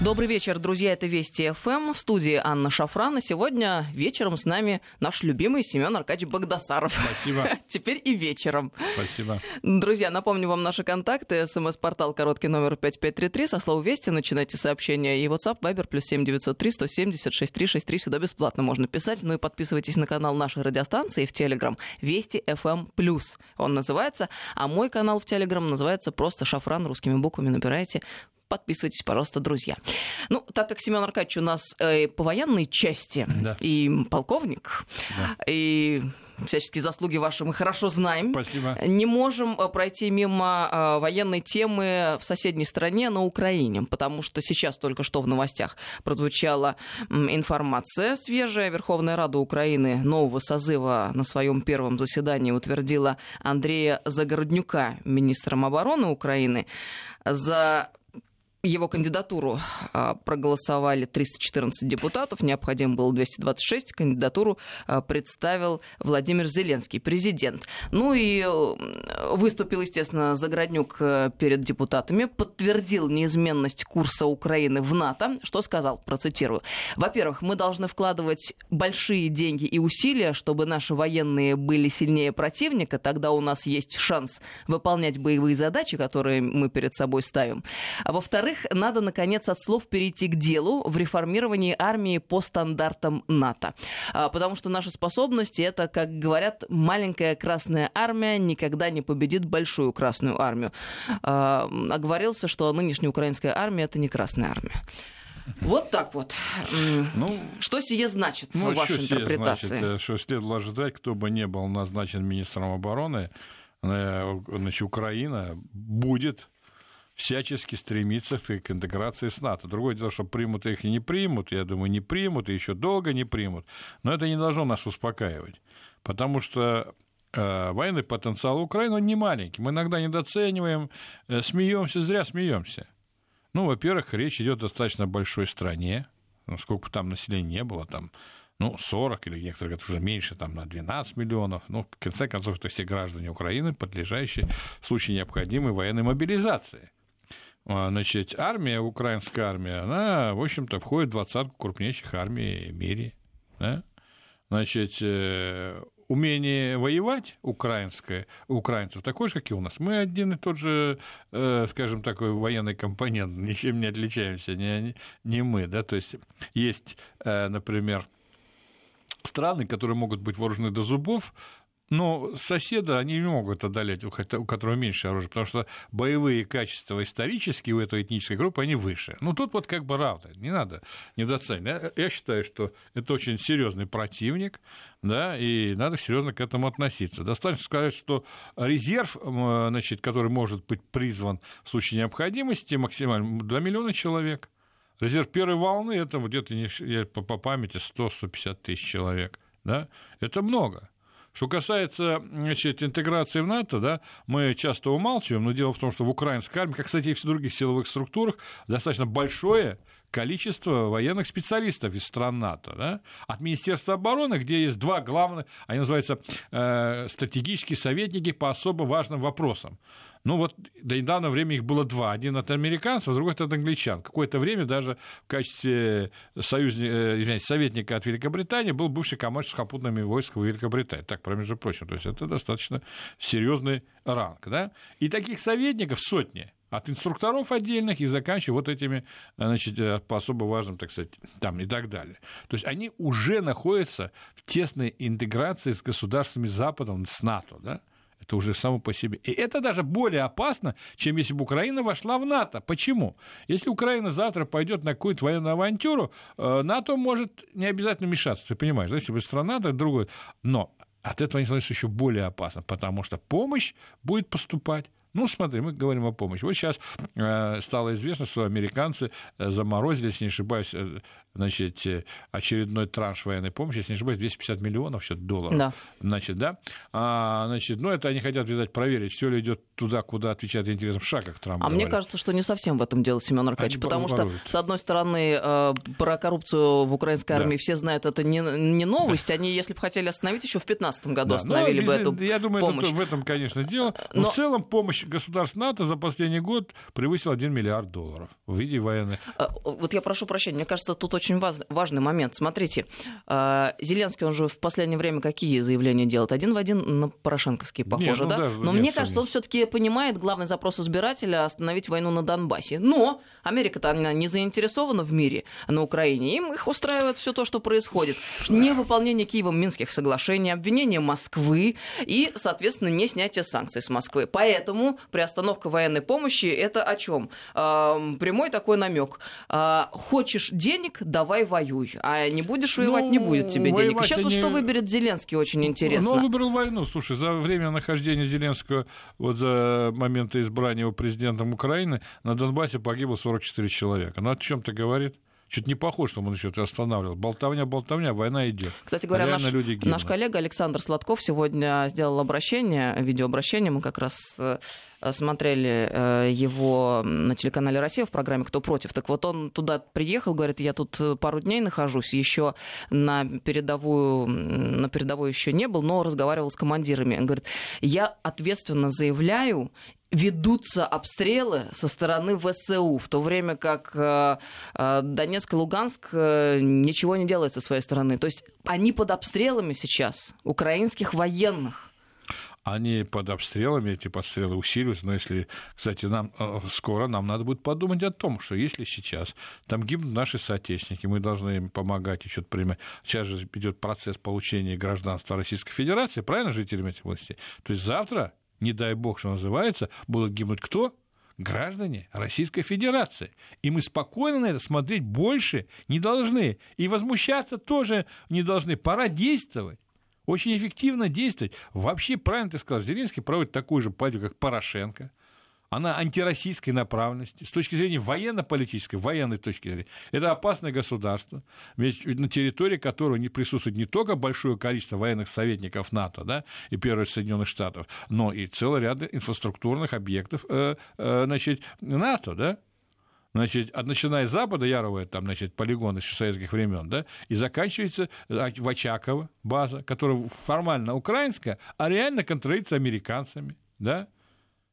Добрый вечер, друзья, это Вести ФМ. В студии Анна Шафран. И сегодня вечером с нами наш любимый Семен Аркадьевич Богдасаров. Спасибо. Теперь и вечером. Спасибо. Друзья, напомню вам наши контакты. СМС-портал короткий номер 5533. Со слова «Вести» начинайте сообщения. И WhatsApp, Viber, плюс 7903 170 6363. Сюда бесплатно можно писать. Ну и подписывайтесь на канал нашей радиостанции в Телеграм. Вести FM+. Он называется. А мой канал в Телеграм называется просто «Шафран». Русскими буквами набираете подписывайтесь, пожалуйста, друзья. Ну, так как Семен Аркадьевич у нас э, по военной части Да. и полковник, Да. и всяческие заслуги ваши мы хорошо знаем. Спасибо. Не можем э, пройти мимо э, военной темы в соседней стране, на Украине, потому что сейчас только что в новостях прозвучала информация свежая. Верховная Рада Украины нового созыва на своем первом заседании утвердила Андрея Загороднюка министром обороны Украины за его кандидатуру а, проголосовали 314 депутатов, необходимо было 226. Кандидатуру а, представил Владимир Зеленский, президент. Ну и э, выступил, естественно, Заграднюк э, перед депутатами, подтвердил неизменность курса Украины в НАТО. Что сказал? Процитирую. Во-первых, мы должны вкладывать большие деньги и усилия, чтобы наши военные были сильнее противника. Тогда у нас есть шанс выполнять боевые задачи, которые мы перед собой ставим. А во-вторых, надо, наконец, от слов перейти к делу в реформировании армии по стандартам НАТО. А, Потому что наши способности — это, как говорят, маленькая красная армия никогда не победит большую красную армию. А, Оговорился, что нынешняя украинская армия — это не красная армия. Вот так вот. Ну, Что сие значит ну в вашей что интерпретации? значит, э, что следовало ожидать, кто бы не был назначен министром обороны, э, значит, Украина будет всячески стремиться к к интеграции с НАТО. Другое дело, что примут их и не примут, я думаю, не примут, и еще долго не примут, но это не должно нас успокаивать, потому что э, военный потенциал Украины он не маленький. Мы иногда недооцениваем, э, смеемся, зря смеемся. Ну, во-первых, речь идет о достаточно большой стране, ну, сколько бы там населения не было, там, ну, 40 или некоторые говорят уже меньше, там, на 12 миллионов. Ну, в конце концов, это все граждане Украины, подлежащие в случае необходимой военной мобилизации. А, Значит, армия, украинская армия, она, в общем-то, входит в двадцатку крупнейших армий в мире. да? Значит, э, умение воевать украинское, украинцев такое же, как и у нас. Мы один и тот же, э, скажем, такой военный компонент, ничем не отличаемся, не, не мы, да, то есть есть, э, например, страны, которые могут быть вооружены до зубов, но соседа они не могут одолеть, у которого меньше оружия, потому что боевые качества исторические у этой этнической группы, они выше. Ну, тут вот как бы равно, не надо недооценивать. Я- считаю, что это очень серьезный противник, да, и надо серьезно к этому относиться. Достаточно сказать, что резерв, значит, который может быть призван в случае необходимости, максимально 2 миллиона человек. Резерв первой волны это где-то по памяти 100-150 тысяч человек. Да? Это много. Что касается значит, интеграции в НАТО, да, мы часто умалчиваем, но дело в том, что в украинской армии, как, кстати, и в других силовых структурах, достаточно большое количество военных специалистов из стран НАТО. Да? От Министерства обороны, где есть два главных, они называются э, стратегические советники по особо важным вопросам. Ну вот до недавнего времени их было два. Один от американцев, другой от англичан. Какое-то время даже в качестве э, извиняюсь, советника от Великобритании был бывший командир сухопутными войсками Великобритании. Так, про между прочим. То есть это достаточно серьезный ранг. Да? И таких советников сотни. От инструкторов отдельных и заканчивая вот этими, значит, э, по особо важным, так сказать, там и так далее. То есть они уже находятся в тесной интеграции с государствами Запада, с НАТО, да? Это уже само по себе. И это даже более опасно, чем если бы Украина вошла в НАТО. Почему? Если Украина завтра пойдет на какую-то военную авантюру, э, НАТО может не обязательно вмешаться. Ты понимаешь, да? если бы страна, то другое. Но от этого они становятся еще более опасно, потому что помощь будет поступать Ну, смотри, мы говорим о помощи. Вот сейчас э, стало известно, что американцы э, заморозили, если не ошибаюсь, э, значит, очередной транш военной помощи, если не ошибаюсь, 250 миллионов счет долларов. Да. Значит, да. А, значит, ну, это они хотят, видать, проверить, все ли идет туда, куда отвечает интересам США, как Трамп А говорит. мне кажется, что не совсем в этом дело, Семен Аркадьевич, потому что, с одной стороны, про коррупцию в украинской армии да. все знают, это не, не новость, они, если бы хотели остановить, еще в 2015 году да. остановили ну, бы эту Я думаю, помощь. Это, в этом, конечно, дело. Но, Но в целом помощь государств НАТО за последний год превысила 1 миллиард долларов в виде военной. Э, вот я прошу прощения, мне кажется, тут очень важный момент. Смотрите, э, Зеленский, он же в последнее время какие заявления делает? Один в один на Порошенковские, похоже, нет, ну, да? Даже, Но нет, мне кажется, он все-таки понимает главный запрос избирателя остановить войну на Донбассе. Но Америка-то она не заинтересована в мире на Украине. Им их устраивает все то, что происходит. Невыполнение Киевом Минских соглашений, обвинение Москвы и, соответственно, не снятие санкций с Москвы. Поэтому приостановка военной помощи это о чем? Прямой такой намек. А, хочешь денег, давай воюй. А не будешь воевать, ну, не будет тебе денег. Сейчас вот что выберет Зеленский, очень ну, интересно. Ну, он выбрал войну. Слушай, за время нахождения Зеленского, вот за момент избрания его президентом Украины, на Донбассе погибло 44 человека. Ну, о чем ты говорит? Что-то не похоже, что он еще это останавливал. Болтовня, болтовня, война идет. Кстати говоря, наш, наш коллега Александр Сладков сегодня сделал обращение, видеообращение. Мы как раз э, смотрели э, его на телеканале «Россия» в программе «Кто против». Так вот, он туда приехал, говорит, я тут пару дней нахожусь, еще на передовую, на передовую еще не был, но разговаривал с командирами. Он говорит, я ответственно заявляю ведутся обстрелы со стороны ВСУ, в то время как э, э, Донецк и Луганск э, ничего не делает со своей стороны. То есть они под обстрелами сейчас украинских военных они под обстрелами, эти подстрелы усиливаются. Но если, кстати, нам скоро нам надо будет подумать о том, что если сейчас там гибнут наши соотечественники, мы должны им помогать что-то принимать. Сейчас же идет процесс получения гражданства Российской Федерации, правильно, жителям этих властей? То есть завтра не дай бог, что называется, будут гибнуть кто? Граждане Российской Федерации. И мы спокойно на это смотреть больше не должны. И возмущаться тоже не должны. Пора действовать. Очень эффективно действовать. Вообще, правильно ты сказал, Зеленский проводит такую же политику, как Порошенко – она антироссийской направленности, с точки зрения военно-политической, военной точки зрения. Это опасное государство, ведь на территории которого не присутствует не только большое количество военных советников НАТО да, и первых Соединенных Штатов, но и целый ряд инфраструктурных объектов э, э, значит, НАТО, да, значит, начиная с Запада, Яровая, там, значит, полигон еще советских времен, да, и заканчивается э, Вачакова база, которая формально украинская, а реально контролируется американцами, да,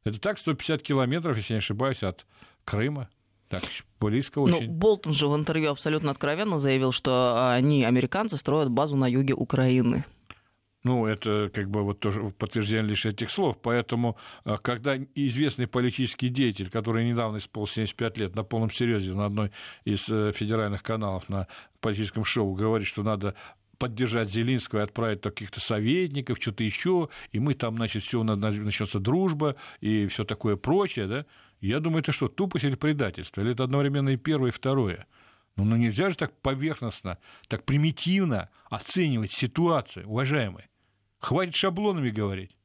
это так 150 километров, если не ошибаюсь, от Крыма. Так, близко ну, очень. Ну, Болтон же в интервью абсолютно откровенно заявил, что они, американцы, строят базу на юге Украины. Ну, это как бы вот тоже подтверждение лишь этих слов. Поэтому, а, когда известный политический деятель, который недавно исполнил 75 лет, на полном серьезе на одной из э, федеральных каналов на политическом шоу говорит, что надо поддержать Зеленского и отправить каких-то советников, что-то еще, и мы там, значит, все начнется дружба и все такое прочее, да? Я думаю, это что, тупость или предательство? Или это одновременно и первое, и второе? Ну, ну нельзя же так поверхностно, так примитивно оценивать ситуацию, уважаемые. Хватит шаблонами говорить.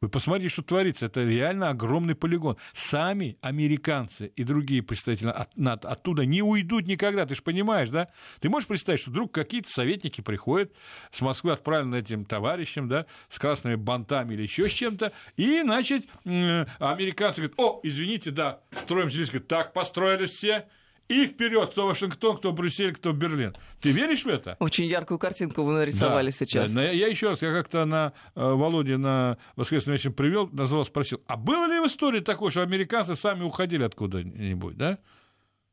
Вы посмотрите, что творится. Это реально огромный полигон. Сами американцы и другие представители НАТО оттуда не уйдут никогда. Ты же понимаешь, да? Ты можешь представить, что вдруг какие-то советники приходят с Москвы, отправлены этим товарищам, да, с красными бантами или еще с чем-то, и, значит, американцы говорят, о, извините, да, строим здесь, так, построились все, и вперед, кто Вашингтон, кто Брюссель, кто Берлин. Ты веришь в это? Очень яркую картинку вы нарисовали да, сейчас. Да, я еще раз, я как-то на э, Володе на воскресный вечер привел, назвал, спросил, а было ли в истории такое, что американцы сами уходили откуда-нибудь, да?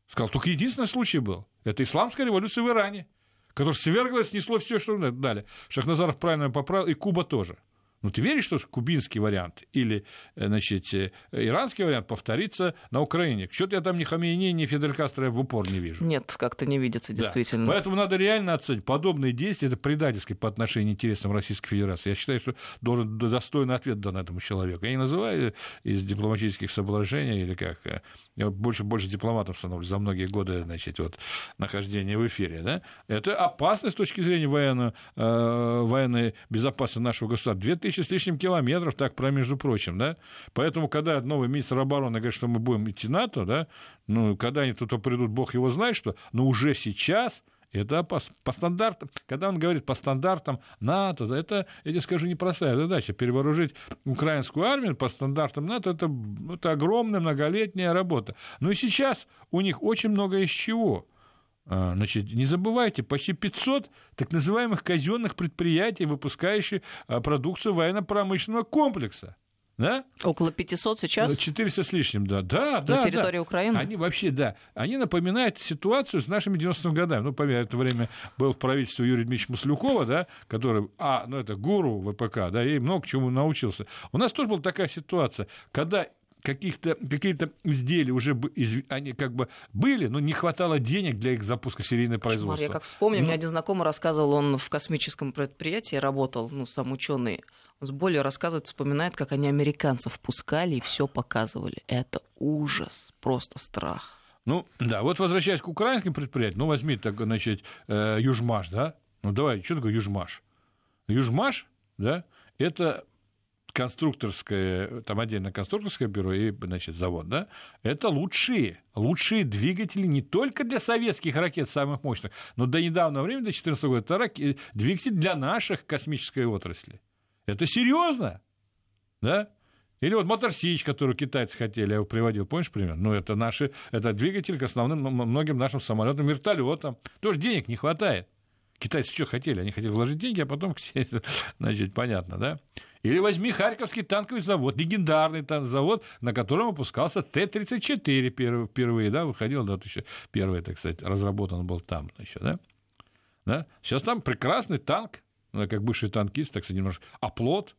Сказал, только единственный случай был. Это исламская революция в Иране, которая свергла, снесло все, что дали. Шахназаров правильно поправил, и Куба тоже. Ну, ты веришь, что кубинский вариант или, э, значит, э, иранский вариант повторится на Украине? Что-то я там ни Хамейни, ни Фидель Кастро в упор не вижу. Нет, как-то не видится, действительно. Да. Поэтому надо реально оценить. Подобные действия – это предательские по отношению к интересам Российской Федерации. Я считаю, что должен достойный ответ дан этому человеку. Я не называю из дипломатических соображений или как. Э, я больше, больше дипломатом становлюсь за многие годы значит, вот, нахождения в эфире. Да? Это опасность с точки зрения военно, э, военной безопасности нашего государства. Тысячи с лишним километров, так про между прочим, да. Поэтому, когда новый министр обороны говорит, что мы будем идти НАТО, да, ну, когда они тут придут, бог его знает что, но уже сейчас это по, по стандартам, когда он говорит по стандартам НАТО, это, я тебе скажу, непростая задача. Перевооружить украинскую армию по стандартам НАТО это, это огромная многолетняя работа. Но и сейчас у них очень много из чего. А, значит, не забывайте, почти 500 так называемых казенных предприятий, выпускающих а, продукцию военно-промышленного комплекса. Да? Около 500 сейчас? 400 с лишним, да. Да, да. На территории да. Украины? Они вообще, да. Они напоминают ситуацию с нашими 90-ми годами. Ну, помимо это время был в правительстве Юрий Дмитриевич Маслюкова, да, который, а, ну, это гуру ВПК, да, и много чему научился. У нас тоже была такая ситуация, когда каких-то, какие-то изделия уже они как бы были, но не хватало денег для их запуска серийного производства. Я как вспомню, ну, мне один знакомый рассказывал, он в космическом предприятии работал, ну, сам ученый, с болью рассказывает, вспоминает, как они американцев пускали и все показывали. Это ужас, просто страх. Ну, да, вот возвращаясь к украинским предприятиям, ну, возьми, так, значит, э, Южмаш, да? Ну, давай, что такое Южмаш? Южмаш, да, это конструкторское, там отдельно конструкторское бюро и, значит, завод, да, это лучшие, лучшие двигатели не только для советских ракет самых мощных, но до недавнего времени, до 2014 года, это ракет, двигатели для наших космической отрасли. Это серьезно, да? Или вот Мотор Сич, который китайцы хотели, я его приводил, помнишь пример? Ну, это наши, это двигатель к основным многим нашим самолетам, вертолетам. Тоже денег не хватает. Китайцы что хотели? Они хотели вложить деньги, а потом, значит, понятно, да? Или возьми Харьковский танковый завод, легендарный танковый завод, на котором выпускался Т-34 впервые, да, выходил, да, еще первый, так сказать, разработан был там еще, да? да? Сейчас там прекрасный танк, как бывший танкист, так сказать, немножко оплот,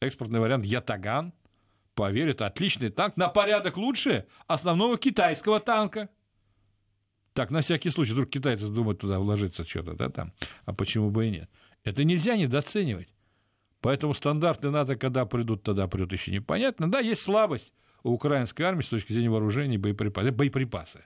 экспортный вариант Ятаган. Поверь, это отличный танк, на порядок лучше основного китайского танка. Так, на всякий случай, вдруг китайцы думают туда вложиться что-то, да, там, а почему бы и нет. Это нельзя недооценивать. Поэтому стандарты НАТО, когда придут, тогда придут еще непонятно. Да, есть слабость у украинской армии с точки зрения вооружений и боеприпасов. Боеприпасы.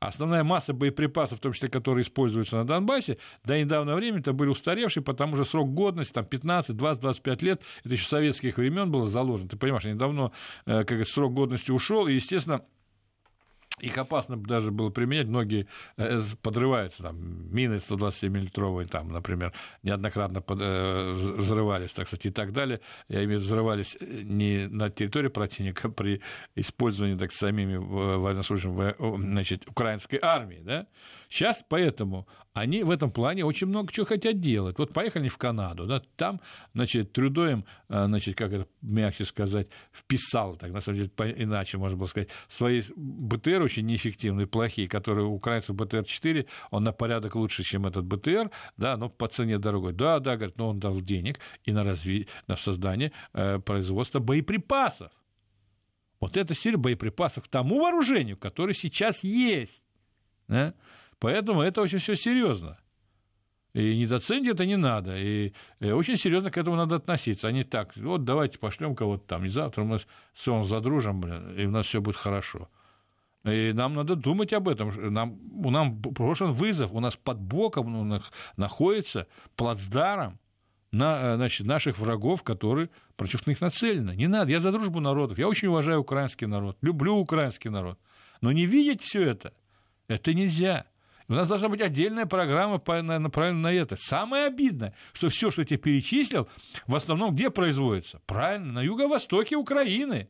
Основная масса боеприпасов, в том числе, которые используются на Донбассе, до недавнего времени это были устаревшие, потому что срок годности, там, 15, 20, 25 лет, это еще советских времен было заложено. Ты понимаешь, они давно, э, как срок годности ушел, и, естественно, их опасно даже было применять, многие э, подрываются, там, мины 127-миллитровые, там, например, неоднократно под, э, взрывались, так сказать, и так далее. Я имею в виду, взрывались э, не на территории противника, а при использовании, так, самими военнослужащими значит, украинской армии, да. Сейчас поэтому они в этом плане очень много чего хотят делать. Вот поехали в Канаду, да, там, значит, Трюдо им, значит, как это мягче сказать, вписал, так, на самом деле, иначе можно было сказать, свои БТР очень неэффективные, плохие, которые у украинцев БТР-4, он на порядок лучше, чем этот БТР, да, но по цене дорогой. Да, да, говорит, но он дал денег и на, разви... на создание э, производства боеприпасов. Вот это серия боеприпасов к тому вооружению, которое сейчас есть. Да? Поэтому это очень все серьезно. И недооценить это не надо. И очень серьезно к этому надо относиться. А не так, вот давайте пошлем кого-то там, и завтра мы с он задружим, блин, и у нас все будет хорошо. И нам надо думать об этом. Нам, у нас брошен вызов, у нас под боком у нас находится плацдаром на, э, значит, наших врагов, которые против них нацелены. Не надо, я за дружбу народов, я очень уважаю украинский народ, люблю украинский народ. Но не видеть все это, это нельзя. У нас должна быть отдельная программа направлена на это. Самое обидное, что все, что я тебе перечислил, в основном где производится? Правильно, на юго-востоке Украины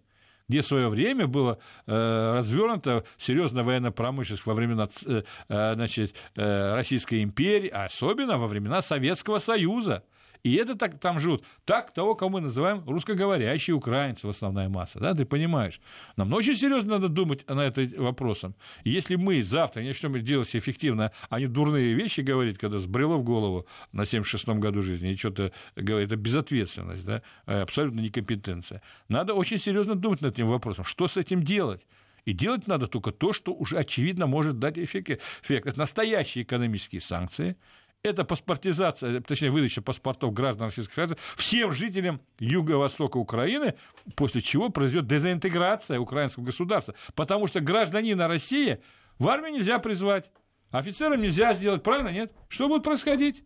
где в свое время было э, развернуто серьезная военная промышленность во времена э, э, значит, э, Российской империи, а особенно во времена Советского Союза. И это так, там живут так, того, кого мы называем русскоговорящие украинцы, в основная масса, да, ты понимаешь. Нам очень серьезно надо думать над этим вопросом. Если мы завтра не начнем делать эффективно, а не дурные вещи говорить, когда сбрело в голову на 76-м году жизни и что-то говорит, это безответственность, да, э, абсолютно некомпетенция. Надо очень серьезно думать над этим вопросом, что с этим делать. И делать надо только то, что уже очевидно может дать эффект. Это настоящие экономические санкции, это паспортизация, точнее, выдача паспортов граждан Российской Федерации всем жителям юго-востока Украины, после чего произойдет дезинтеграция украинского государства. Потому что гражданина России в армию нельзя призвать, офицерам нельзя сделать, правильно, нет? Что будет происходить?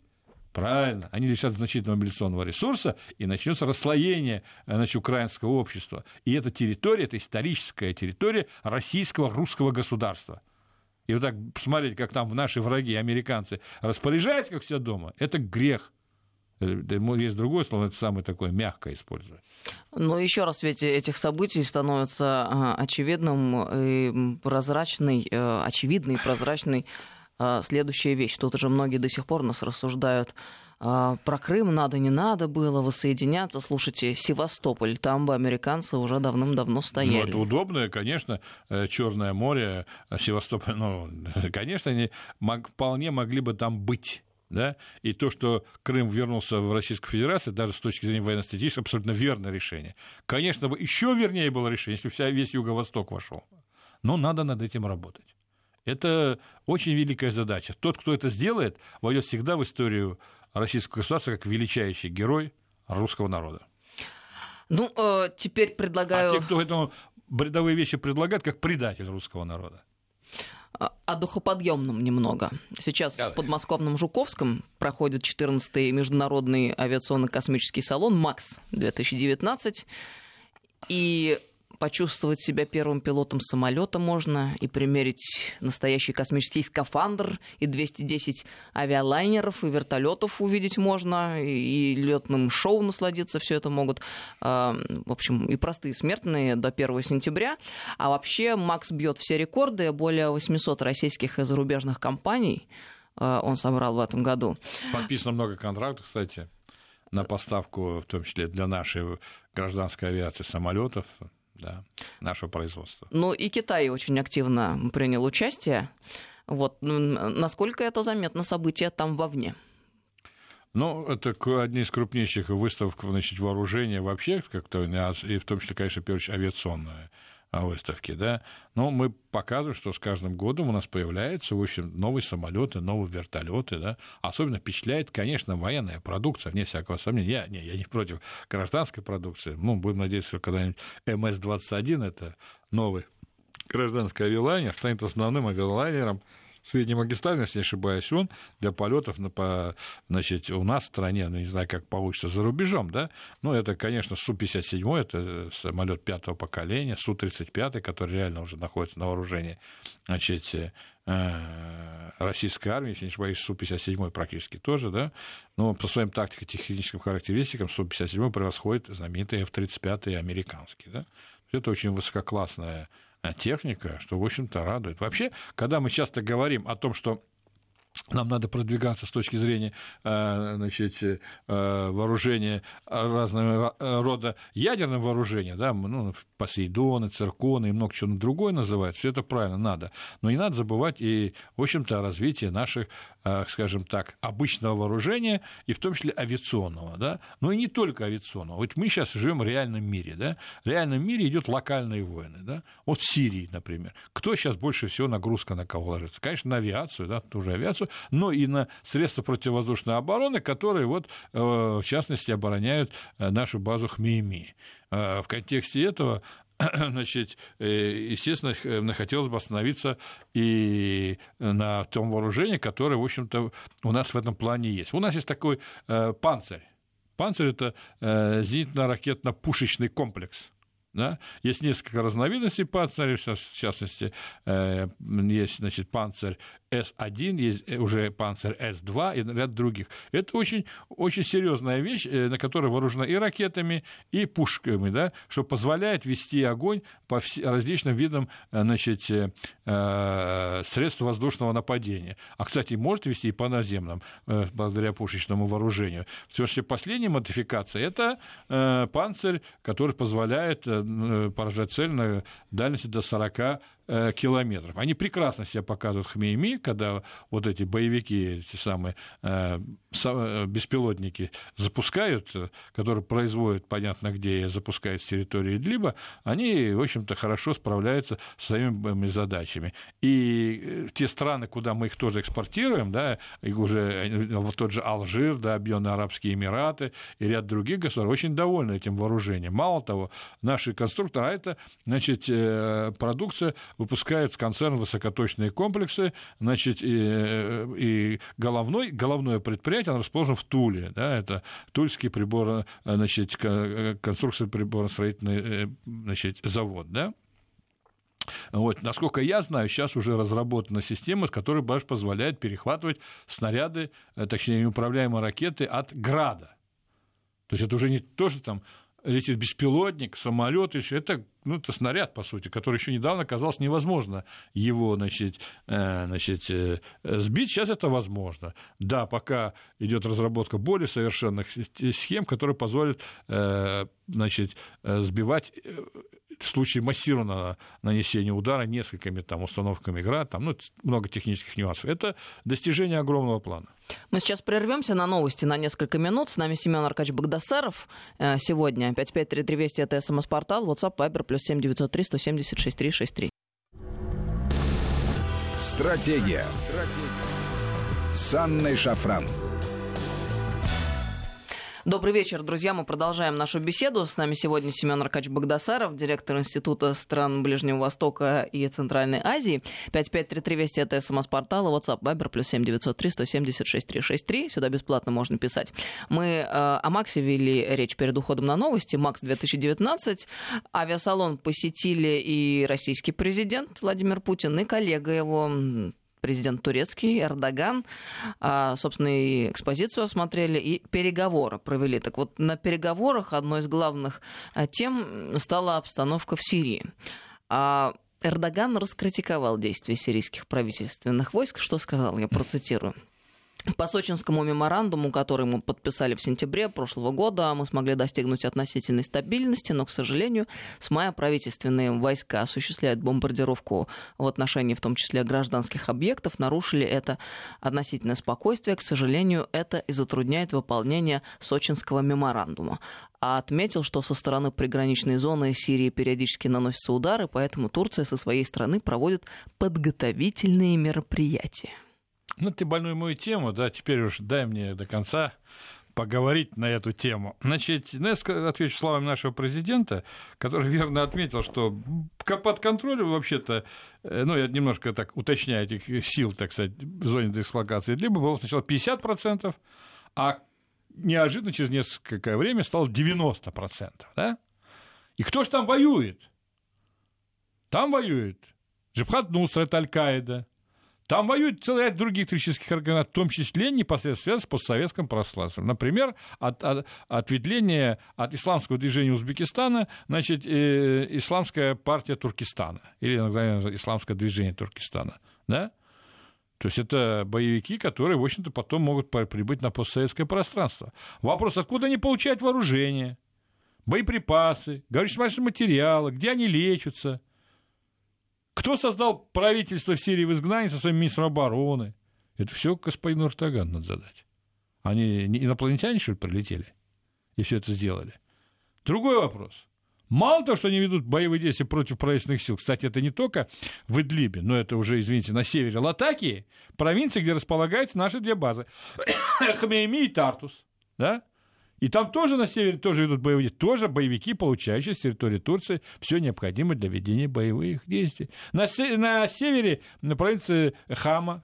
Правильно, они лишат значительного мобилизационного ресурса, и начнется расслоение значит, украинского общества. И эта территория, это историческая территория российского русского государства. И вот так посмотреть, как там наши враги, американцы, распоряжаются, как все дома, это грех. Есть другое слово, это самое такое мягкое использовать. Но еще раз, ведь этих событий становится очевидным и прозрачной, э, очевидной и прозрачной а, следующая вещь. Тут уже многие до сих пор нас рассуждают а, про Крым надо, не надо было воссоединяться. Слушайте, Севастополь, там бы американцы уже давным-давно стояли. Ну, это удобное, конечно, э, Черное море, э, Севастополь, ну, конечно, они вполне могли бы там быть. Да? И то, что Крым вернулся в Российскую Федерацию, даже с точки зрения военно-стратегической, абсолютно верное решение. Конечно, еще вернее было решение, если вся, весь Юго-Восток вошел. Но надо над этим работать. Это очень великая задача. Тот, кто это сделает, войдет всегда в историю российского государства как величайший герой русского народа. Ну, э, теперь предлагаю... А те, кто этому бредовые вещи предлагает, как предатель русского народа. О духоподъемном немного. Сейчас Давай. в подмосковном Жуковском проходит 14-й международный авиационно-космический салон МАКС-2019. И почувствовать себя первым пилотом самолета можно и примерить настоящий космический скафандр, и 210 авиалайнеров, и вертолетов увидеть можно, и летным шоу насладиться все это могут. А, в общем, и простые смертные до 1 сентября. А вообще Макс бьет все рекорды, более 800 российских и зарубежных компаний а, он собрал в этом году. Подписано много контрактов, кстати на поставку, в том числе для нашей гражданской авиации самолетов да, нашего производства. Ну и Китай очень активно принял участие. Вот. Насколько это заметно событие там вовне? Ну, это одни из крупнейших выставок значит, вооружения вообще, как-то, и в том числе, конечно, очередь, авиационная выставки, да, но мы показываем, что с каждым годом у нас появляются, в общем, новые самолеты, новые вертолеты, да, особенно впечатляет, конечно, военная продукция, вне всякого сомнения, я, не, я не против гражданской продукции, ну, будем надеяться, что когда-нибудь МС-21, это новый гражданский авиалайнер, станет основным авиалайнером среднемагистральный, если не ошибаюсь, он для полетов на, по, значит, у нас в стране, ну, не знаю, как получится за рубежом, да, но это, конечно, Су-57, это самолет пятого поколения, Су-35, который реально уже находится на вооружении, значит, э, российской армии, если не ошибаюсь, Су-57 практически тоже, да, но по своим тактико-техническим характеристикам Су-57 превосходит знаменитый F-35 американский, да. Это очень высококлассная техника, что, в общем-то, радует. Вообще, когда мы часто говорим о том, что нам надо продвигаться с точки зрения э, значит, э, вооружения разного рода ядерного вооружения, да, ну, Посейдоны, Цирконы и много чего другое называют, все это правильно, надо. Но не надо забывать и, в общем-то, о развитии наших, э, скажем так, обычного вооружения, и в том числе авиационного, да, но и не только авиационного. Вот мы сейчас живем в реальном мире, да, в реальном мире идет локальные войны, да, вот в Сирии, например. Кто сейчас больше всего нагрузка на кого ложится? Конечно, на авиацию, да, тоже авиацию, но и на средства противовоздушной обороны, которые вот, э, в частности, обороняют э, нашу базу Хмейми. Э, в контексте этого значит, естественно, хотелось бы остановиться и на том вооружении, которое, в общем-то, у нас в этом плане есть. У нас есть такой панцирь. Панцирь – это зенитно-ракетно-пушечный комплекс – да? Есть несколько разновидностей панциря, в частности, есть значит, панцирь с1, есть э, уже панцирь С2 и ряд других. Это очень, очень серьезная вещь, э, на которой вооружена и ракетами, и пушками, да, что позволяет вести огонь по различным видам э, значит, средств воздушного нападения. А, кстати, может вести и по наземным, благодаря пушечному вооружению. Все же последняя модификация – это панцирь, который позволяет поражать цель на дальности до 40 Э, километров. Они прекрасно себя показывают в Хмейми, когда вот эти боевики, эти самые э, э, беспилотники запускают, которые производят, понятно где, запускают с территории Идлиба, они, в общем-то, хорошо справляются с своими задачами. И те страны, куда мы их тоже экспортируем, да, и уже вот тот же Алжир, да, Объединенные Арабские Эмираты и ряд других государств очень довольны этим вооружением. Мало того, наши конструкторы, а это, значит, продукция выпускает концерн высокоточные комплексы, значит, и, и головной, головное предприятие, оно расположено в Туле, да, это Тульский прибор, значит, конструкция приборостроительный значит, завод, да, вот. Насколько я знаю, сейчас уже разработана система, которая даже позволяет перехватывать снаряды, э, точнее, неуправляемые ракеты от града. То есть это уже не то, что там летит беспилотник, самолет, еще это, ну, это снаряд, по сути, который еще недавно казалось невозможно его значит, э, значит, э, сбить. Сейчас это возможно. Да, пока идет разработка более совершенных схем, которые позволят значит, сбивать в случае массированного нанесения удара несколькими там, установками ГРАД, там, ну, много технических нюансов. Это достижение огромного плана. Мы сейчас прервемся на новости на несколько минут. С нами Семен Аркадьевич Богдасаров. Э, сегодня 553320 это смс-портал, WhatsApp, Viber, плюс 7903 170 6363. Стратегия. Стратегия. С Анной Шафран. Добрый вечер, друзья. Мы продолжаем нашу беседу. С нами сегодня Семен Аркач Богдасаров, директор Института стран Ближнего Востока и Центральной Азии. 5533 Вести это смс-портал, WhatsApp, Viber, плюс 7903 176 363. Сюда бесплатно можно писать. Мы э, о Максе вели речь перед уходом на новости. Макс 2019. Авиасалон посетили и российский президент Владимир Путин, и коллега его президент турецкий, Эрдоган, а, собственно, и экспозицию осмотрели, и переговоры провели. Так вот, на переговорах одной из главных а, тем стала обстановка в Сирии. А, Эрдоган раскритиковал действия сирийских правительственных войск. Что сказал, я процитирую. По Сочинскому меморандуму, который мы подписали в сентябре прошлого года, мы смогли достигнуть относительной стабильности, но, к сожалению, с мая правительственные войска осуществляют бомбардировку в отношении, в том числе, гражданских объектов, нарушили это относительное спокойствие. К сожалению, это и затрудняет выполнение Сочинского меморандума. А отметил, что со стороны приграничной зоны Сирии периодически наносятся удары, поэтому Турция со своей стороны проводит подготовительные мероприятия. Ну, ты больную мою тему, да, теперь уж дай мне до конца поговорить на эту тему. Значит, я отвечу словами нашего президента, который верно отметил, что под контролем вообще-то, э, ну, я немножко так уточняю этих сил, так сказать, в зоне дислокации, либо было сначала 50%, а неожиданно через несколько время стало 90%, да? И кто же там воюет? Там воюет Джибхат Нусра, это Аль-Каида, там воюют целый ряд других террористических организаций, в том числе непосредственно с постсоветским пространством. Например, от, от, ответвление от исламского движения Узбекистана, значит, э, исламская партия Туркестана, или иногда исламское движение Туркестана. Да? То есть это боевики, которые, в общем-то, потом могут прибыть на постсоветское пространство. Вопрос, откуда они получают вооружение, боеприпасы, горючие материалы, где они лечатся – кто создал правительство в Сирии в изгнании со своим министром обороны? Это все господину Эрдогану надо задать. Они не инопланетяне, что ли, прилетели и все это сделали? Другой вопрос. Мало того, что они ведут боевые действия против правительственных сил, кстати, это не только в Идлибе, но это уже, извините, на севере Латакии, провинции, где располагаются наши две базы, Хмейми и Тартус, да? И там тоже на севере тоже идут действия. Тоже боевики, получающие с территории Турции все необходимое для ведения боевых действий. На, на севере, на провинции Хама,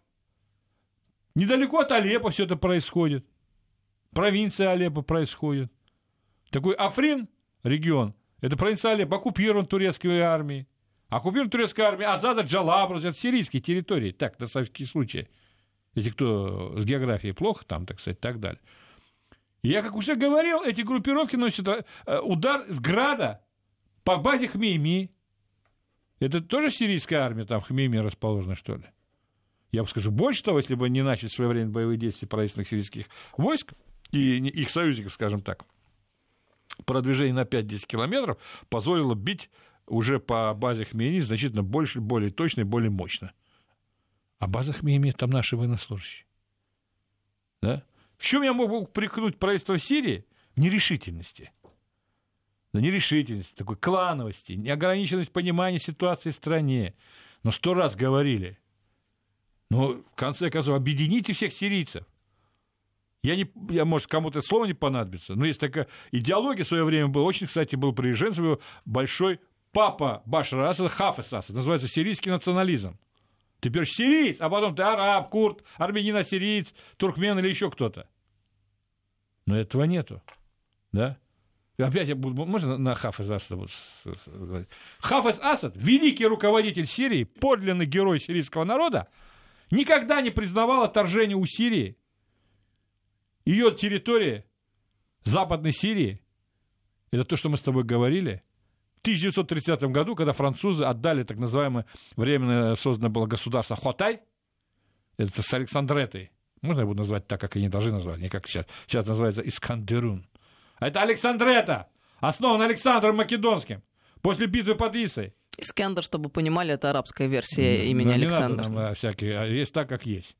недалеко от Алеппо все это происходит. Провинция Алеппо происходит. Такой Африн регион, это провинция Алеппо, оккупирован турецкой армией. Оккупирован турецкой армией, Азада Джалабрус, это сирийские территории. Так, на всякий случай. Если кто с географией плохо, там, так сказать, так далее. Я, как уже говорил, эти группировки носят э, удар с града по базе Хмейми. Это тоже сирийская армия там в Хмейми расположена, что ли? Я бы скажу, больше того, если бы не начали своевременно боевые действия правительственных сирийских войск и их союзников, скажем так, продвижение на 5-10 километров позволило бить уже по базе Хмейми значительно больше, более точно и более мощно. А база Хмейми там наши военнослужащие. Да? В чем я могу прикнуть правительство Сирии? В нерешительности. На нерешительности, такой клановости, неограниченность понимания ситуации в стране. Но сто раз говорили. Но в конце концов, объедините всех сирийцев. Я, не, я, может, кому-то слово не понадобится, но есть такая идеология в свое время была. Очень, кстати, был приверженцем его большой папа Башара Асада, Хафес Асад. Называется сирийский национализм. Ты теперь сириец, а потом ты араб, курд, армянин, ассириец, туркмен или еще кто-то. Но этого нету. Да? И опять я буду, можно на Хафез Асада говорить? Хафез Асад, великий руководитель Сирии, подлинный герой сирийского народа, никогда не признавал отторжение у Сирии. Ее территория, Западной Сирии, это то, что мы с тобой говорили. В 1930 году, когда французы отдали так называемое временно созданное было государство Хотай, это с Александретой, можно буду назвать так, как они должны назвать, не как сейчас. Сейчас называется Искандерун. А это Александрета, основан Александром Македонским после битвы под Исой. Искандер, чтобы понимали, это арабская версия имени ну, Александра. Не надо нам, всякие, а есть так, как есть.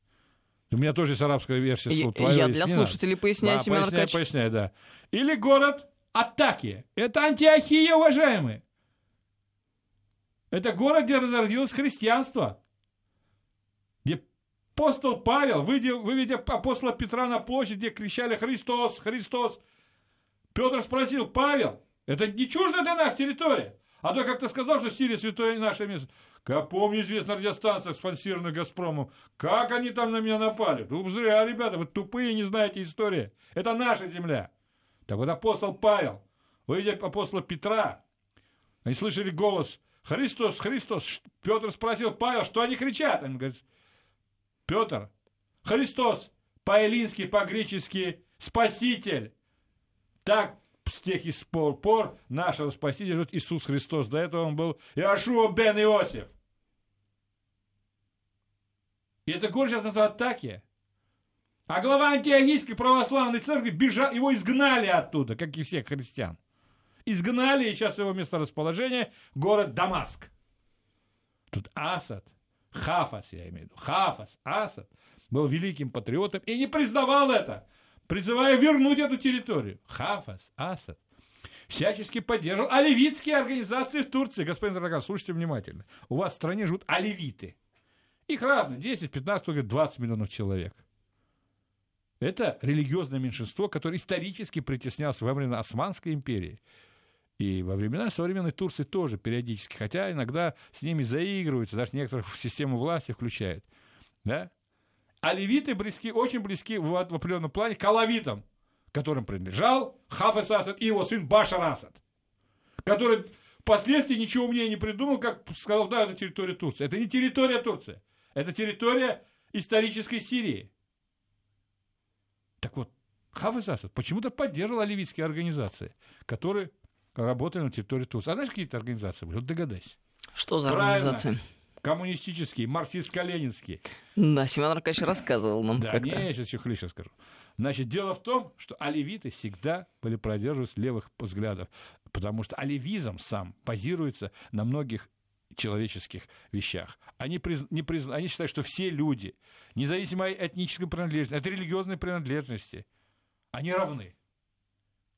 У меня тоже есть арабская версия. Я, твоя я есть, для слушателей надо. поясняю, да, Семен поясняй, Аркадьевич. поясняй, да. Или город Атаки. Это Антиохия, уважаемые. Это город, где разродилось христианство. Где апостол Павел, выведя апостола Петра на площадь, где кричали «Христос! Христос!», Петр спросил, Павел, это не чуждая для нас территория? А то как-то сказал, что Сирия святое наше место. Как помню, известно радиостанциях, спонсированных «Газпромом», как они там на меня напали. Ну, зря, ребята, вы тупые, не знаете истории. Это наша земля. Так вот апостол Павел, выйдя апостола Петра, они слышали голос «Христос, Христос». Петр спросил Павел, что они кричат? Он говорит, Петр, Христос, по-эллински, по-гречески, Спаситель. Так с тех и пор, пор нашего Спасителя вот Иисус Христос. До этого он был Иошуа бен Иосиф. И это город сейчас называют Такия. А глава антиохийской православной церкви бежал, его изгнали оттуда, как и всех христиан. Изгнали, и сейчас его месторасположение город Дамаск. Тут Асад, Хафас, я имею в виду, Хафас, Асад был великим патриотом и не признавал это, призывая вернуть эту территорию. Хафас, Асад всячески поддерживал оливитские организации в Турции. Господин Драган, слушайте внимательно. У вас в стране живут оливиты. Их разные, 10, 15, 20 миллионов человек. Это религиозное меньшинство, которое исторически притеснялось во времена Османской империи. И во времена современной Турции тоже периодически, хотя иногда с ними заигрываются, даже некоторых в систему власти включают. Да? А левиты близки, очень близки в, определенном плане к алавитам, которым принадлежал Хафес Асад и его сын Башар Асад, который впоследствии ничего умнее не придумал, как сказал, да, это территория Турции. Это не территория Турции, это территория исторической Сирии. Так вот, Хафез Асад почему-то поддерживал оливитские организации, которые работали на территории Турции. А знаешь, какие-то организации были? Вот догадайся. Что за Правильно. организация? Коммунистические, марксистско-ленинские. Да, Семен Аркадьевич рассказывал нам Да, не, я сейчас еще хлеще скажу. Значит, дело в том, что оливиты всегда были продерживались левых взглядов, потому что оливизм сам базируется на многих человеческих вещах. Они, приз- не приз- они считают, что все люди, независимо от этнической принадлежности, от религиозной принадлежности, они равны.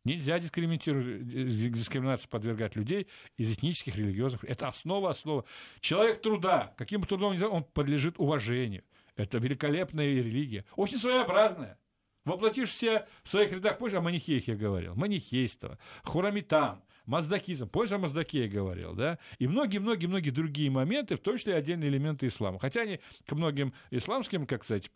Нельзя дискриминации подвергать людей из этнических, религиозных. Это основа основа. Человек труда, каким бы трудом ни занимался, он подлежит уважению. Это великолепная религия. Очень своеобразная. Воплотишься в своих рядах, позже о манихеях я говорил, манихейство, хурамитан, маздакизм, позже о Маздакее говорил, да, и многие-многие-многие другие моменты, в том числе отдельные элементы ислама. Хотя они к многим исламским, как сказать,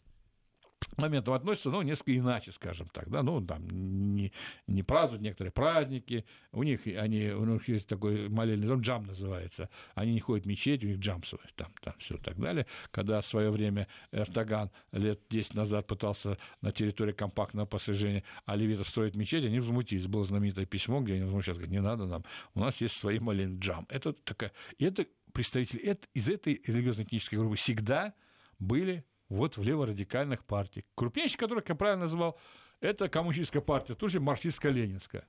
моментам относятся, ну, несколько иначе, скажем так, да, ну, там, не, не празднуют некоторые праздники, у них, они, у них есть такой молельный дом, джам называется, они не ходят в мечеть, у них джам свой, там, там, все так далее. Когда в свое время Эртоган лет 10 назад пытался на территории компактного посажения оливита строить мечеть, они возмутились. Было знаменитое письмо, где они возмущались, говорят, не надо нам, у нас есть свои молельный джам. Это такая, это представители это, из этой религиозно-этнической группы всегда были вот в леворадикальных партиях. Крупнейший, который, как я правильно назвал, это коммунистическая партия, тоже марксистско-ленинская.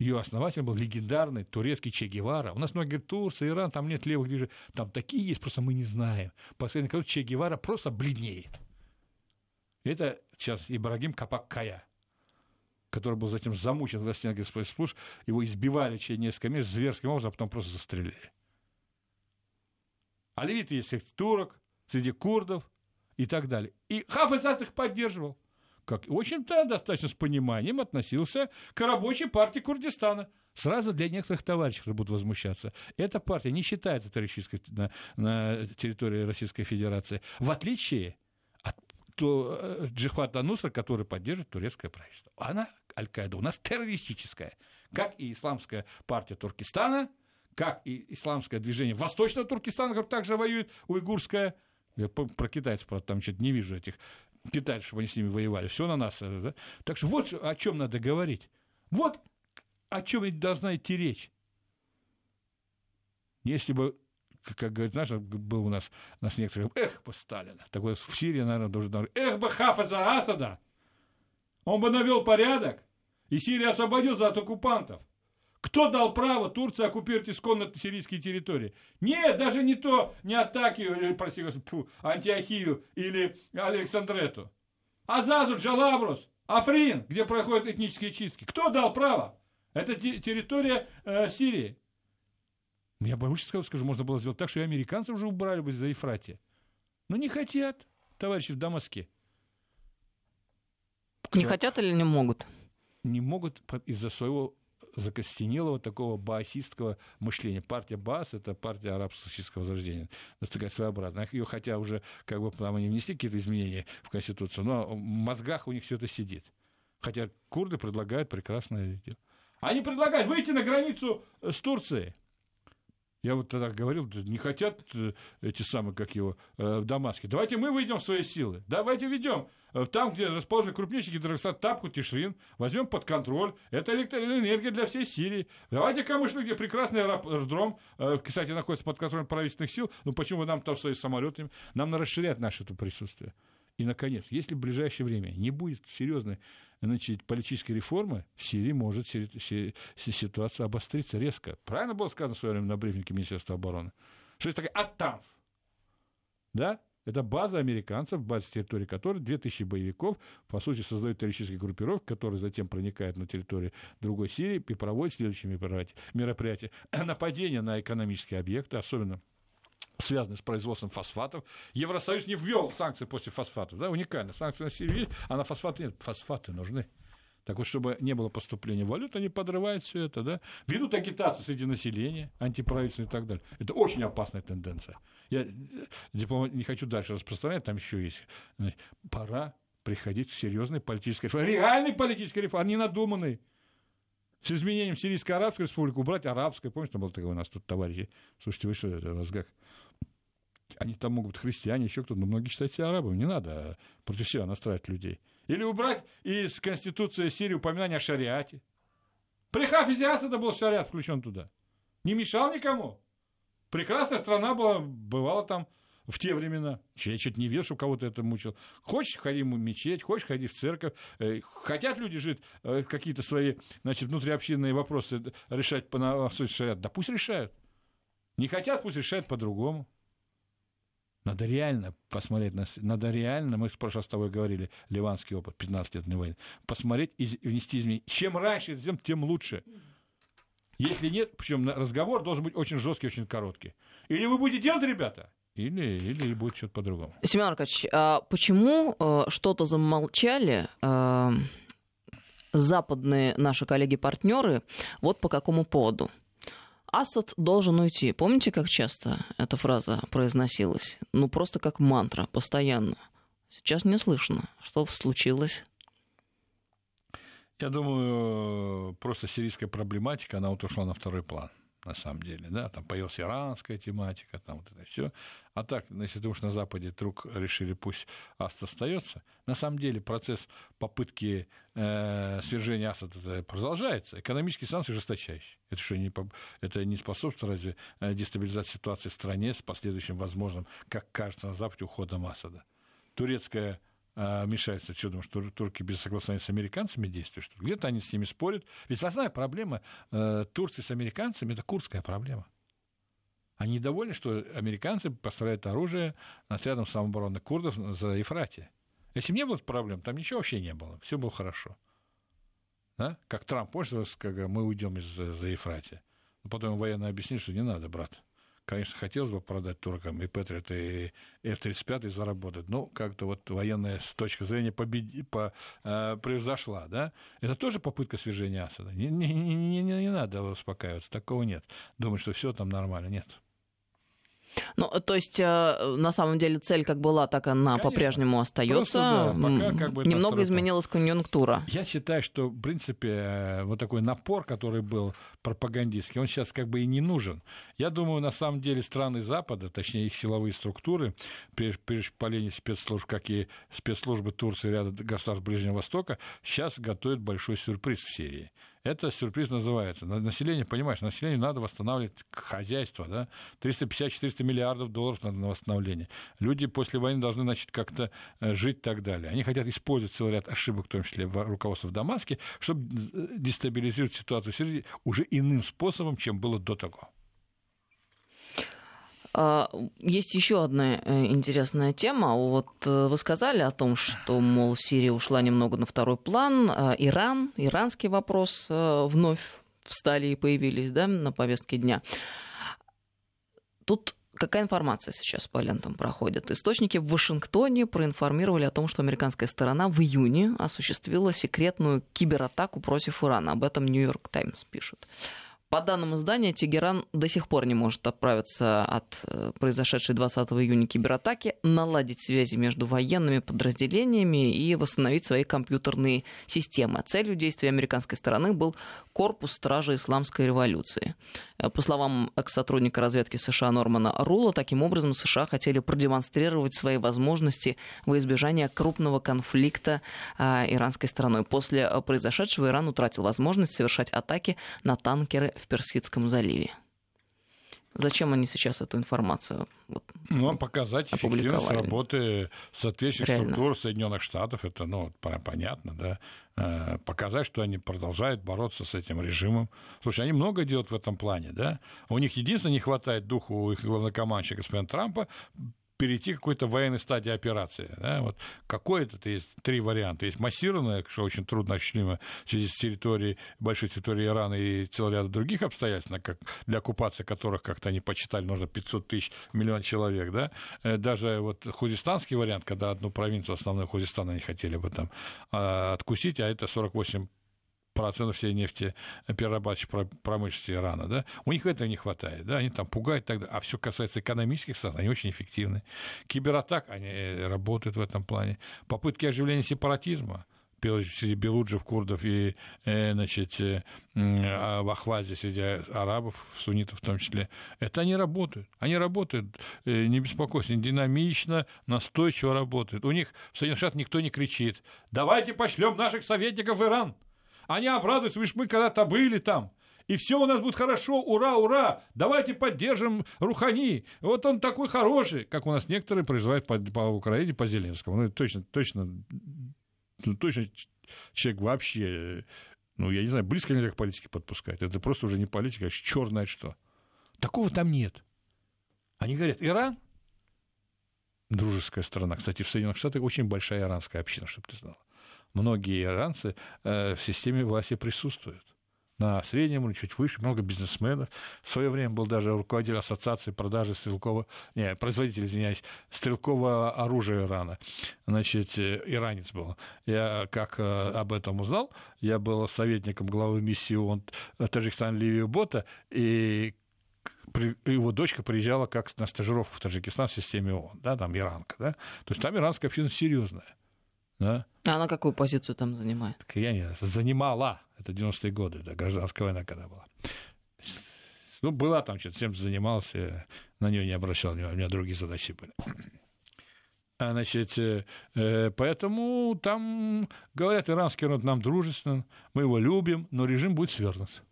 Ее основатель был легендарный турецкий Че Гевара. У нас многие говорят, Турция, Иран, там нет левых движений. Там такие есть, просто мы не знаем. Последний год Че Гевара просто бледнеет. Это сейчас Ибрагим Капак-Кая, который был затем замучен в стенке спецслужб. Его избивали через несколько месяцев зверским образом, а потом просто застрелили. А левиты есть турок, среди курдов и так далее. И Асад их поддерживал. как, в общем-то, достаточно с пониманием относился к рабочей партии Курдистана. Сразу для некоторых товарищей, которые будут возмущаться, эта партия не считается террористической на, на территории Российской Федерации, в отличие от то, э, Джихвата Нусра, который поддерживает турецкое правительство. Она, Аль-Каида, у нас террористическая, как и исламская партия Туркестана, как и исламское движение Восточного Туркестана, которое также воюет, уйгурское, я про китайцев, правда, там что-то не вижу этих китайцев, чтобы они с ними воевали. Все на нас. Э, да? Так что вот о чем надо говорить. Вот о чем должна идти речь. Если бы, как говорит наш, был у нас, у нас некоторые, эх бы Сталина, такой в Сирии, наверное, должен говорить, эх бы Хафаза Асада, он бы навел порядок, и Сирия освободился от оккупантов. Кто дал право Турции оккупировать исконно сирийские территории? Нет, даже не то, не атаки, э, прости господи, Антиохию или Александрету. Азазу, Джалабрус, Африн, где проходят этнические чистки. Кто дал право? Это территория э, Сирии. Я больше скажу, можно было сделать так, что и американцы уже убрали бы за Ефратия. Но не хотят, товарищи в Дамаске. Не хотят или не могут? Не могут из-за своего закостенелого такого баасистского мышления. Партия Баас — это партия арабского возрождения. Это такая своеобразная. Ее хотя уже как бы там они внесли какие-то изменения в Конституцию, но в мозгах у них все это сидит. Хотя курды предлагают прекрасное дело. Они предлагают выйти на границу с Турцией. Я вот тогда говорил, не хотят э, эти самые, как его, э, в Дамаске. Давайте мы выйдем в свои силы. Давайте ведем. Э, там, где расположены крупнейшие гидроксад Тапку, Тишрин, возьмем под контроль. Это электроэнергия для всей Сирии. Давайте Камышлю, где прекрасный аэродром, кстати, находится под контролем правительственных сил. Ну почему нам там свои самолеты? Нам надо расширять наше это присутствие. И, наконец, если в ближайшее время не будет серьезной значит, политической реформы, в Сирии может ситуация обостриться резко. Правильно было сказано в свое время на брифинге Министерства обороны? Что это такое Аттамф? Да? Это база американцев, база территории которой 2000 боевиков, по сути, создают террористические группировки, которые затем проникают на территорию другой Сирии и проводят следующие мероприятия. Нападения на экономические объекты, особенно связанные с производством фосфатов. Евросоюз не ввел санкции после фосфатов. Да, уникально. Санкции на Сирию есть, а на фосфаты нет. Фосфаты нужны. Так вот, чтобы не было поступления валют, они подрывают все это, да, ведут агитацию среди населения, антиправительственную и так далее. Это очень опасная тенденция. Я э, не хочу дальше распространять, там еще есть. Пора приходить к серьезной политической реформе. Реальной политической реформе, а не надуманной. С изменением Сирийско-Арабской республики убрать арабскую. Помните, там был такой у нас тут товарищи. Слушайте, вы что, это вас как? они там могут христиане, еще кто-то, но многие считают себя арабами. Не надо против себя настраивать людей. Или убрать из Конституции Сирии упоминание о шариате. При Хафизе Асада был шариат включен туда. Не мешал никому. Прекрасная страна была, бывала там в те времена. Я что-то не верю, что кого-то это мучил. Хочешь, ходи в мечеть, хочешь, ходи в церковь. Э, хотят люди жить, э, какие-то свои значит, внутриобщинные вопросы решать по шариат. Да пусть решают. Не хотят, пусть решают по-другому. Надо реально посмотреть, надо реально, мы прошлый раз с тобой говорили, ливанский опыт, 15-летней войны, посмотреть и внести изменения. Чем раньше сделаем, тем лучше. Если нет, причем разговор должен быть очень жесткий, очень короткий. Или вы будете делать, ребята, или, или будет что-то по-другому. Семен Аркадьевич, а почему э, что-то замолчали э, западные наши коллеги-партнеры вот по какому поводу? Асад должен уйти. Помните, как часто эта фраза произносилась? Ну, просто как мантра, постоянно. Сейчас не слышно. Что случилось? Я думаю, просто сирийская проблематика, она вот ушла на второй план на самом деле, да, там появилась иранская тематика, там вот это все. А так, если ты уж на Западе вдруг решили, пусть Аст остается, на самом деле процесс попытки э, свержения Асада продолжается. Экономические санкции жесточайшие. Это что, не, это не способствует разве э, дестабилизации ситуации в стране с последующим возможным, как кажется на Западе, уходом Асада? Турецкая а, мешается чудом, что турки без согласования с американцами действуют, что где-то они с ними спорят. Ведь основная проблема э, Турции с американцами – это курдская проблема. Они недовольны, что американцы поставляют оружие отрядом самообороны курдов за Ефрате. Если бы не было проблем, там ничего вообще не было, все было хорошо. Да? Как Трамп, помнишь, когда мы уйдем из за Ефрате. Но потом военные объяснили, что не надо, брат. Конечно, хотелось бы продать туркам и Патриот, и F-35 заработать, но как-то вот военная с точки зрения победи, по, э, превзошла, да? Это тоже попытка свержения Асада. Не, не, не, не, не надо успокаиваться, такого нет. Думать, что все там нормально, нет. Ну, то есть, э, на самом деле, цель как была, так она по-прежнему остается. Да, пока как бы Немного изменилась конъюнктура. Я считаю, что, в принципе, э, вот такой напор, который был пропагандистский, он сейчас как бы и не нужен. Я думаю, на самом деле, страны Запада, точнее, их силовые структуры, при, при шпалении спецслужб, как и спецслужбы Турции и ряда государств Ближнего Востока, сейчас готовят большой сюрприз в Сирии. Это сюрприз называется. Население, понимаешь, населению надо восстанавливать хозяйство, да, 350-400 миллиардов долларов надо на восстановление. Люди после войны должны, значит, как-то э, жить и так далее. Они хотят использовать целый ряд ошибок, в том числе в руководстве в Дамаске, чтобы дестабилизировать ситуацию в Сирии уже иным способом, чем было до того. А, есть еще одна э, интересная тема. Вот э, вы сказали о том, что, мол, Сирия ушла немного на второй план. А, Иран, иранский вопрос э, вновь встали и появились да, на повестке дня. Тут какая информация сейчас по лентам проходит? Источники в Вашингтоне проинформировали о том, что американская сторона в июне осуществила секретную кибератаку против Ирана. Об этом Нью-Йорк Таймс пишет. По данным издания, Тегеран до сих пор не может отправиться от э, произошедшей 20 июня кибератаки, наладить связи между военными подразделениями и восстановить свои компьютерные системы. Целью действий американской стороны был корпус стражи исламской революции. Э, по словам экс-сотрудника разведки США Нормана Рула, таким образом США хотели продемонстрировать свои возможности во избежание крупного конфликта а, иранской стороной. После произошедшего Иран утратил возможность совершать атаки на танкеры в Персидском заливе. Зачем они сейчас эту информацию вот, ну, показать эффективность работы соответствующих Реально. структур Соединенных Штатов, это ну, понятно, да. Э, показать, что они продолжают бороться с этим режимом. Слушай, они много делают в этом плане, да. У них единственное не хватает духу у их главнокомандующего господина Трампа перейти к какой-то военной стадии операции. Да? Вот какое-то есть три варианта. Есть массированное, что очень трудно осуществимо в связи с территорией, большой территорией Ирана и целый ряд других обстоятельств, как для оккупации которых, как-то они почитали, нужно 500 тысяч, миллион человек. Да? Э, даже вот хузистанский вариант, когда одну провинцию, основную Хузистан, они хотели бы там а, откусить, а это 48 процентов всей нефти перерабатывающей промышленности Ирана, да, у них этого не хватает, да, они там пугают тогда, а все касается экономических стран, они очень эффективны. Кибератак, они э, работают в этом плане. Попытки оживления сепаратизма, среди белуджев, курдов и, э, значит, э, а в Ахвазе среди арабов, суннитов в том числе, это они работают. Они работают, не беспокойся, динамично, настойчиво работают. У них в Соединенных Штатах никто не кричит, давайте пошлем наших советников в Иран. Они обрадуются, видишь, мы когда-то были там. И все у нас будет хорошо, ура, ура, давайте поддержим Рухани. Вот он такой хороший, как у нас некоторые призывают по, по Украине, по Зеленскому. Ну, точно, точно, ну, точно человек вообще, ну, я не знаю, близко нельзя к политике подпускать. Это просто уже не политика, а черное что. Такого там нет. Они говорят, Иран, дружеская страна. Кстати, в Соединенных Штатах очень большая иранская община, чтобы ты знала многие иранцы э, в системе власти присутствуют. На среднем или чуть выше, много бизнесменов. В свое время был даже руководитель ассоциации продажи стрелкового, не, производитель, извиняюсь, стрелкового оружия Ирана. Значит, э, иранец был. Я как э, об этом узнал, я был советником главы миссии ООН Таджикистан Ливию Бота, и его дочка приезжала как на стажировку в Таджикистан в системе ООН, да, там иранка, да, то есть там иранская община серьезная. Да? А она какую позицию там занимает? Так я не знаю. Занимала. Это 90-е годы, это гражданская война когда была. Ну, была там что-то, чем занимался, на нее не обращал внимания, у меня другие задачи были. А, значит, э, э, поэтому там говорят, иранский народ нам дружествен, мы его любим, но режим будет свернут.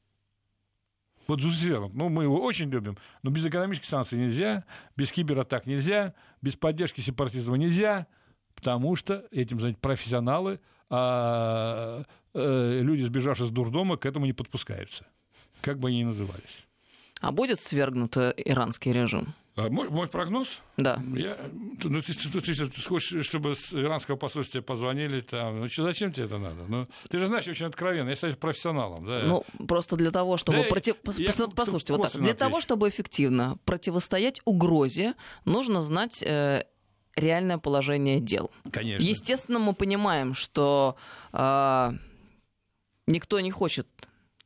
Вот свернут. Ну, мы его очень любим, но без экономических санкций нельзя, без кибератак нельзя, без поддержки сепаратизма нельзя – потому что этим заняты профессионалы, а э, люди, сбежавшие с дурдома, к этому не подпускаются, как бы они ни назывались. А будет свергнут э, иранский режим? А мой, мой прогноз? Да. Я, ну, ты, ты, ты, ты хочешь, чтобы с иранского посольства тебе позвонили, там, ну, что, зачем тебе это надо? Ну, ты же знаешь, очень откровенно, я становлюсь профессионалом. Да. Ну, просто для того, чтобы... Да, против... я Послушайте, вот так. Для отвечу. того, чтобы эффективно противостоять угрозе, нужно знать э, реальное положение дел. Конечно. Естественно, мы понимаем, что э, никто не хочет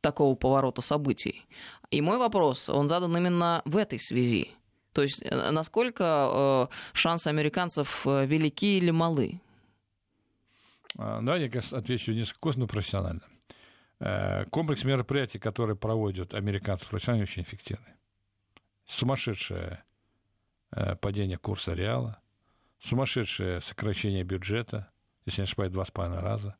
такого поворота событий. И мой вопрос, он задан именно в этой связи. То есть э, насколько э, шансы американцев э, велики или малы? А, Давайте я отвечу несколько косвенно профессионально. Э, Комплекс мероприятий, которые проводят американцы профессионально, очень эффективны. Сумасшедшее падение курса реала, сумасшедшее сокращение бюджета, если не ошибаюсь, два с половиной раза.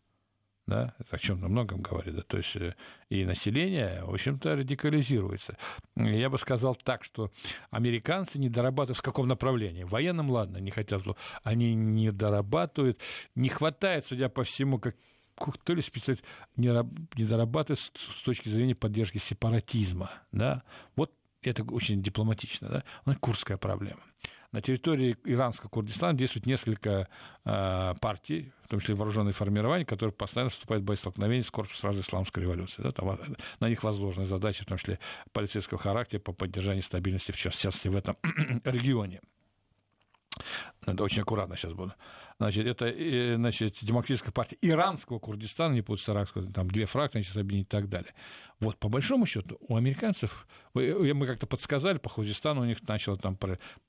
Да, это о чем-то многом говорит. Да? То есть э, и население, в общем-то, радикализируется. Я бы сказал так, что американцы не дорабатывают в каком направлении. В военном, ладно, не хотят. Они не дорабатывают. Не хватает, судя по всему, как то ли специалист не, не дорабатывает с, с точки зрения поддержки сепаратизма. Да? Вот это очень дипломатично. Да? Курская проблема. На территории иранского Курдистана действует несколько э, партий, в том числе вооруженные формирования, которые постоянно вступают в боестолкновения с корпусом сразу исламской революции. Да? Там, э, на них возложены задачи, в том числе полицейского характера, по поддержанию стабильности, в частности, в этом регионе. Это очень аккуратно сейчас буду. Значит, это э, значит, демократическая партия иранского Курдистана, не иракского, там две фракции, сейчас объединить и так далее. Вот по большому счету у американцев, мы как-то подсказали, по Худистану у них начало там,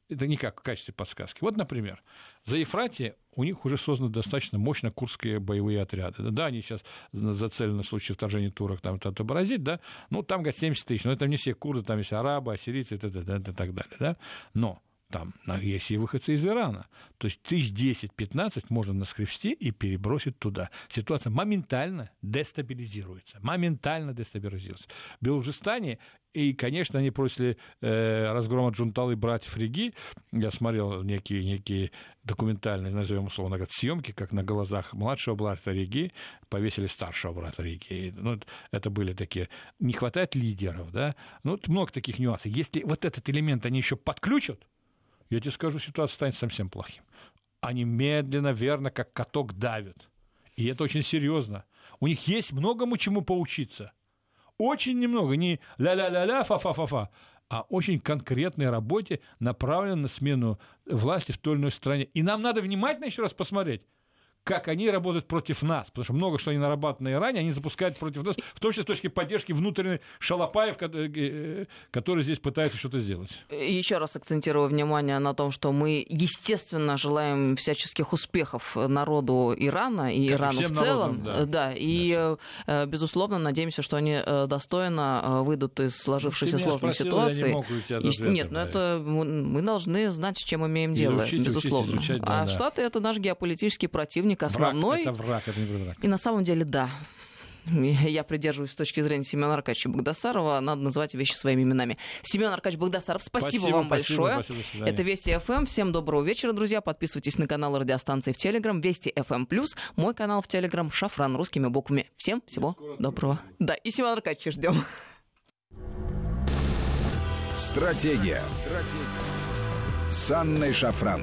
это не как в качестве подсказки. Вот, например, за Ефратия у них уже созданы достаточно мощно курдские боевые отряды. Да, они сейчас зацелены в случае вторжения турок там это отобразить, да, ну, там, говорят, 70 тысяч, но это не все курды, там есть арабы, ассирийцы и так далее, да, но там есть и выходцы из Ирана. То есть тысяч 10-15 можно наскрести и перебросить туда. Ситуация моментально дестабилизируется. Моментально дестабилизируется. В Белужистане, и, конечно, они после э, разгрома Джунталы братьев Риги, я смотрел некие, некие документальные, назовем условно говоря, съемки, как на глазах младшего брата Риги повесили старшего брата Риги. И, Ну, это были такие... Не хватает лидеров, да? Ну, много таких нюансов. Если вот этот элемент они еще подключат, я тебе скажу, ситуация станет совсем плохим. Они медленно, верно, как каток давят. И это очень серьезно. У них есть многому чему поучиться. Очень немного. Не ля-ля-ля-ля, фа-фа-фа-фа, а очень конкретной работе, направленной на смену власти в той или иной стране. И нам надо внимательно еще раз посмотреть, как они работают против нас. Потому что много что они нарабатывают на Иране, они запускают против нас, в том числе с точки поддержки внутренней Шалопаев, который, который здесь пытается что-то сделать. Еще раз акцентирую внимание на том, что мы, естественно, желаем всяческих успехов народу Ирана и Как и Ирану в целом. народам, да. и, э, безусловно, надеемся, что они э, достойно э, выйдут из сложившейся сложной спросила, я не ситуации. мог уйти от И- ответа, Нет, но да. это мы должны знать, с чем имеем дело, учить, безусловно. изучать, да, а да. Штаты это наш геополитический противник, Враг, основной. это враг, это не враг. И на самом деле, да. Я придерживаюсь с точки зрения Семена Аркадьевича Богдасарова. Надо называть вещи своими именами. Семен Аркадьевич Богдасаров, спасибо, Спасибо, вам спасибо, большое. спасибо. Это Вести ФМ. Всем доброго вечера, друзья. Подписывайтесь на канал радиостанции в Телеграм. Вести ФМ Плюс. Мой канал в Телеграм. Шафран русскими буквами. Всем всего доброго. Да, и Семена Аркадьевича ждем. Стратегия. Стратегия. С Анной Шафран.